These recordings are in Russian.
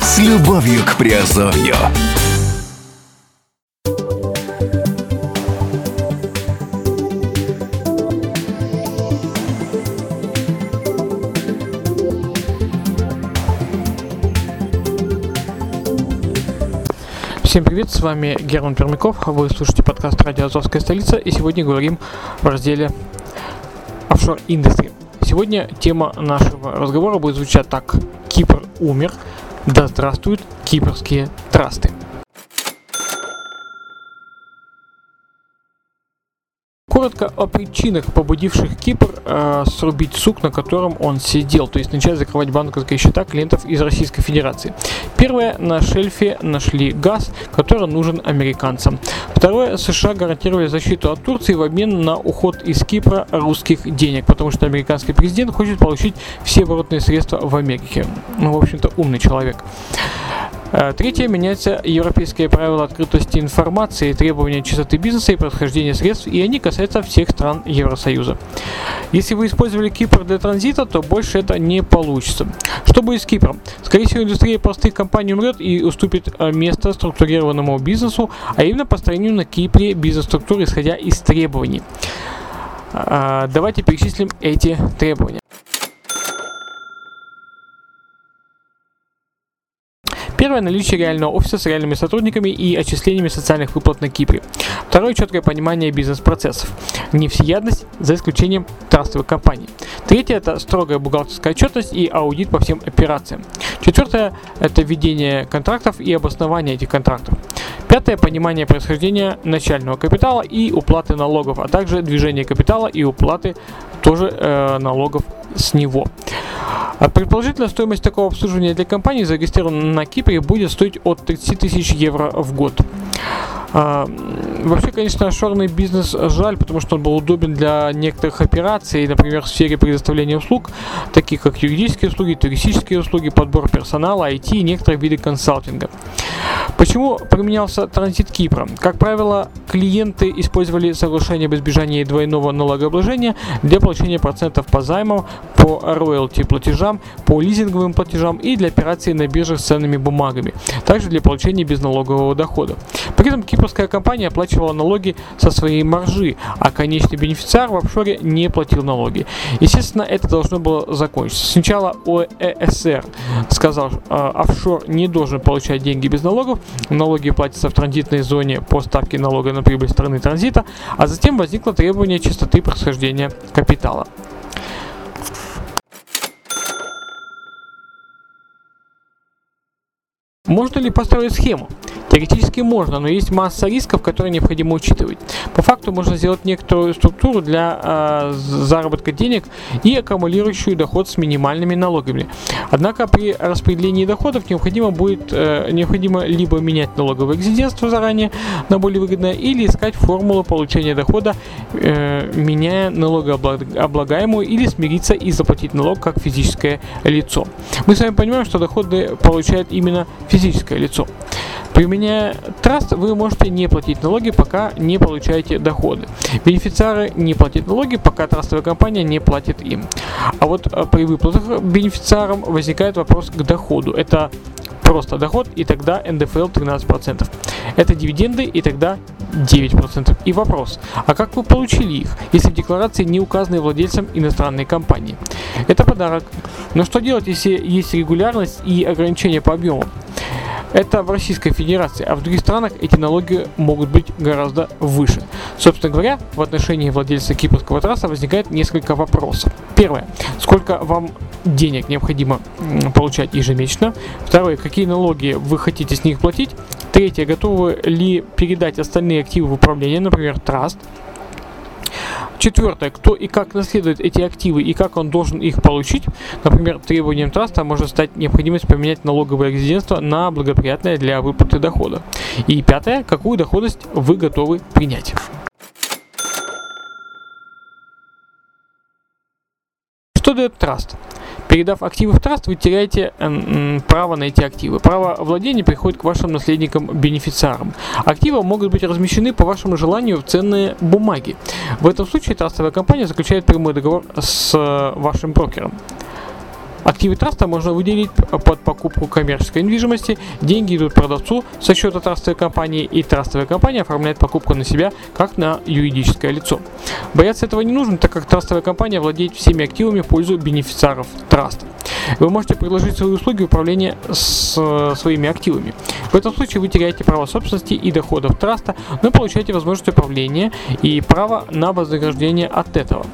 С любовью к Приазовью. Всем привет, с вами Герман Пермяков, вы слушаете подкаст «Радио Азовская столица» и сегодня говорим в разделе «Офшор Industry». Сегодня тема нашего разговора будет звучать так. Кипр умер, да здравствуют кипрские трасты. Коротко о причинах, побудивших Кипр э, срубить сук, на котором он сидел, то есть начать закрывать банковские счета клиентов из Российской Федерации. Первое, на шельфе нашли газ, который нужен американцам. Второе, США гарантировали защиту от Турции в обмен на уход из Кипра русских денег, потому что американский президент хочет получить все оборотные средства в Америке. Ну, в общем-то, умный человек. Э, Третье. Меняются европейские правила открытости информации, требования чистоты бизнеса и происхождения средств, и они касаются всех стран Евросоюза. Если вы использовали Кипр для транзита, то больше это не получится. Что будет с Кипром? Скорее всего, индустрия простых компаний умрет и уступит э, место структурированному бизнесу, а именно построению на Кипре бизнес-структуры, исходя из требований. А, Давайте перечислим эти требования. Первое – наличие реального офиса с реальными сотрудниками и отчислениями социальных выплат на Кипре. Второе – четкое понимание бизнес-процессов. Не всеядность, за исключением трастовых компаний. Третье – это строгая бухгалтерская отчетность и аудит по всем операциям. Четвертое – это введение контрактов и обоснование этих контрактов. Пятое – понимание происхождения начального капитала и уплаты налогов, а также движение капитала и уплаты тоже э, налогов с него. А Предположительно, стоимость такого обслуживания для компании, зарегистрированной на Кипре, будет стоить от 30 тысяч евро в год. А, Вообще, конечно, офшорный бизнес жаль, потому что он был удобен для некоторых операций, например, в сфере предоставления услуг, таких как юридические услуги, туристические услуги, подбор персонала, IT и некоторые виды консалтинга. Почему применялся транзит Кипра? Как правило, клиенты использовали соглашение об избежании двойного налогообложения для получения процентов по займам, по роялти платежам, по лизинговым платежам и для операций на биржах с ценными бумагами, также для получения безналогового дохода. При этом кипрская компания оплачивала налоги со своей маржи, а конечный бенефициар в офшоре не платил налоги. Естественно, это должно было закончиться. Сначала ОЭСР сказал, что офшор не должен получать деньги без налогов, налоги платятся в транзитной зоне по ставке налога на прибыль страны транзита, а затем возникло требование чистоты происхождения капитала. Можно ли построить схему? Теоретически можно, но есть масса рисков, которые необходимо учитывать. По факту можно сделать некоторую структуру для э, заработка денег и аккумулирующую доход с минимальными налогами. Однако при распределении доходов необходимо будет э, необходимо либо менять налоговое резидентство заранее на более выгодное, или искать формулу получения дохода, э, меняя налогооблагаемую, или смириться и заплатить налог как физическое лицо. Мы с вами понимаем, что доходы получает именно физическое лицо. Применяя траст, вы можете не платить налоги, пока не получаете доходы. Бенефициары не платят налоги, пока трастовая компания не платит им. А вот э, при выплатах бенефициарам возникает вопрос к доходу. Это просто доход, и тогда НДФЛ 13%. Это дивиденды, и тогда 9%. И вопрос, а как вы получили их, если в декларации не указаны владельцем иностранной компании? Это подарок. Но что делать, если есть регулярность и ограничения по объему? Это в Российской Федерации, а в других странах эти налоги могут быть гораздо выше. Собственно говоря, в отношении владельца кипрского трасса возникает несколько вопросов. Первое. Сколько вам денег необходимо получать ежемесячно? Второе. Какие налоги вы хотите с них платить? Третье. Готовы ли передать остальные активы в управление, например, траст? Четвертое. Кто и как наследует эти активы и как он должен их получить. Например, требованием траста может стать необходимость поменять налоговое резидентство на благоприятное для выплаты дохода. И пятое. Какую доходность вы готовы принять. Что дает траст? Передав активы в траст, вы теряете э, право на эти активы. Право владения приходит к вашим наследникам-бенефициарам. Активы могут быть размещены по вашему желанию в ценные бумаги. В этом случае трастовая компания заключает прямой договор с э, вашим брокером. Активы траста можно выделить под покупку коммерческой недвижимости. Деньги идут продавцу со счета трастовой компании, и трастовая компания оформляет покупку на себя, как на юридическое лицо. Бояться этого не нужно, так как трастовая компания владеет всеми активами в пользу бенефициаров траста. Вы можете предложить свои услуги управления с своими активами. В этом случае вы теряете право собственности и доходов траста, но получаете возможность управления и право на вознаграждение от этого.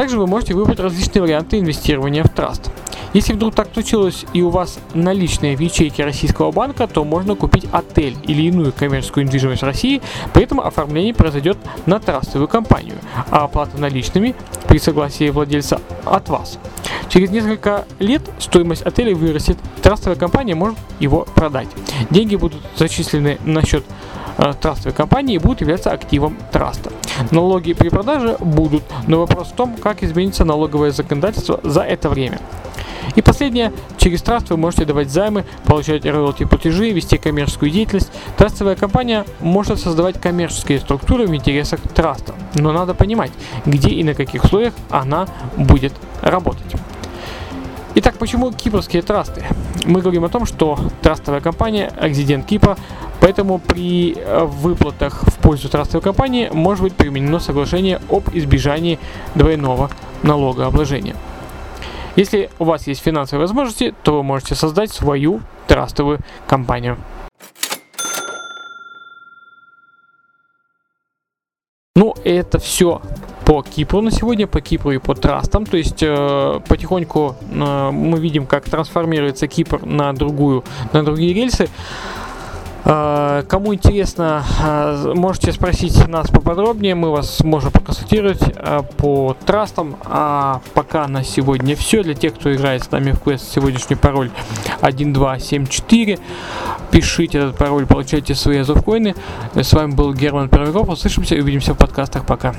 Также вы можете выбрать различные варианты инвестирования в траст. Если вдруг так случилось и у вас наличные в ячейке российского банка, то можно купить отель или иную коммерческую недвижимость России, при этом оформление произойдет на трастовую компанию, а оплата наличными при согласии владельца от вас. Через несколько лет стоимость отеля вырастет, трастовая компания может его продать. Деньги будут зачислены на счет э, трастовой компании и будут являться активом траста. Налоги при продаже будут, но вопрос в том, как изменится налоговое законодательство за это время. И последнее, через траст вы можете давать займы, получать роялти платежи, вести коммерческую деятельность. Трастовая компания может создавать коммерческие структуры в интересах траста, но надо понимать, где и на каких условиях она будет работать. Итак, почему кипрские трасты? Мы говорим о том, что трастовая компания резидент Кипра, поэтому при э, выплатах в пользу трастовой компании может быть применено соглашение об избежании двойного налогообложения. Если у вас есть финансовые возможности, то вы можете создать свою трастовую компанию. Ну, это все по Кипру на сегодня, по Кипру и по трастам. То есть э, потихоньку э, мы видим, как трансформируется Кипр на другую, на другие рельсы. Э, кому интересно, э, можете спросить нас поподробнее, мы вас можем проконсультировать э, по трастам. А пока на сегодня все. Для тех, кто играет с нами в квест, сегодняшний пароль 1274. Пишите этот пароль, получайте свои азовкоины. С вами был Герман Первиков. Услышимся и увидимся в подкастах. Пока.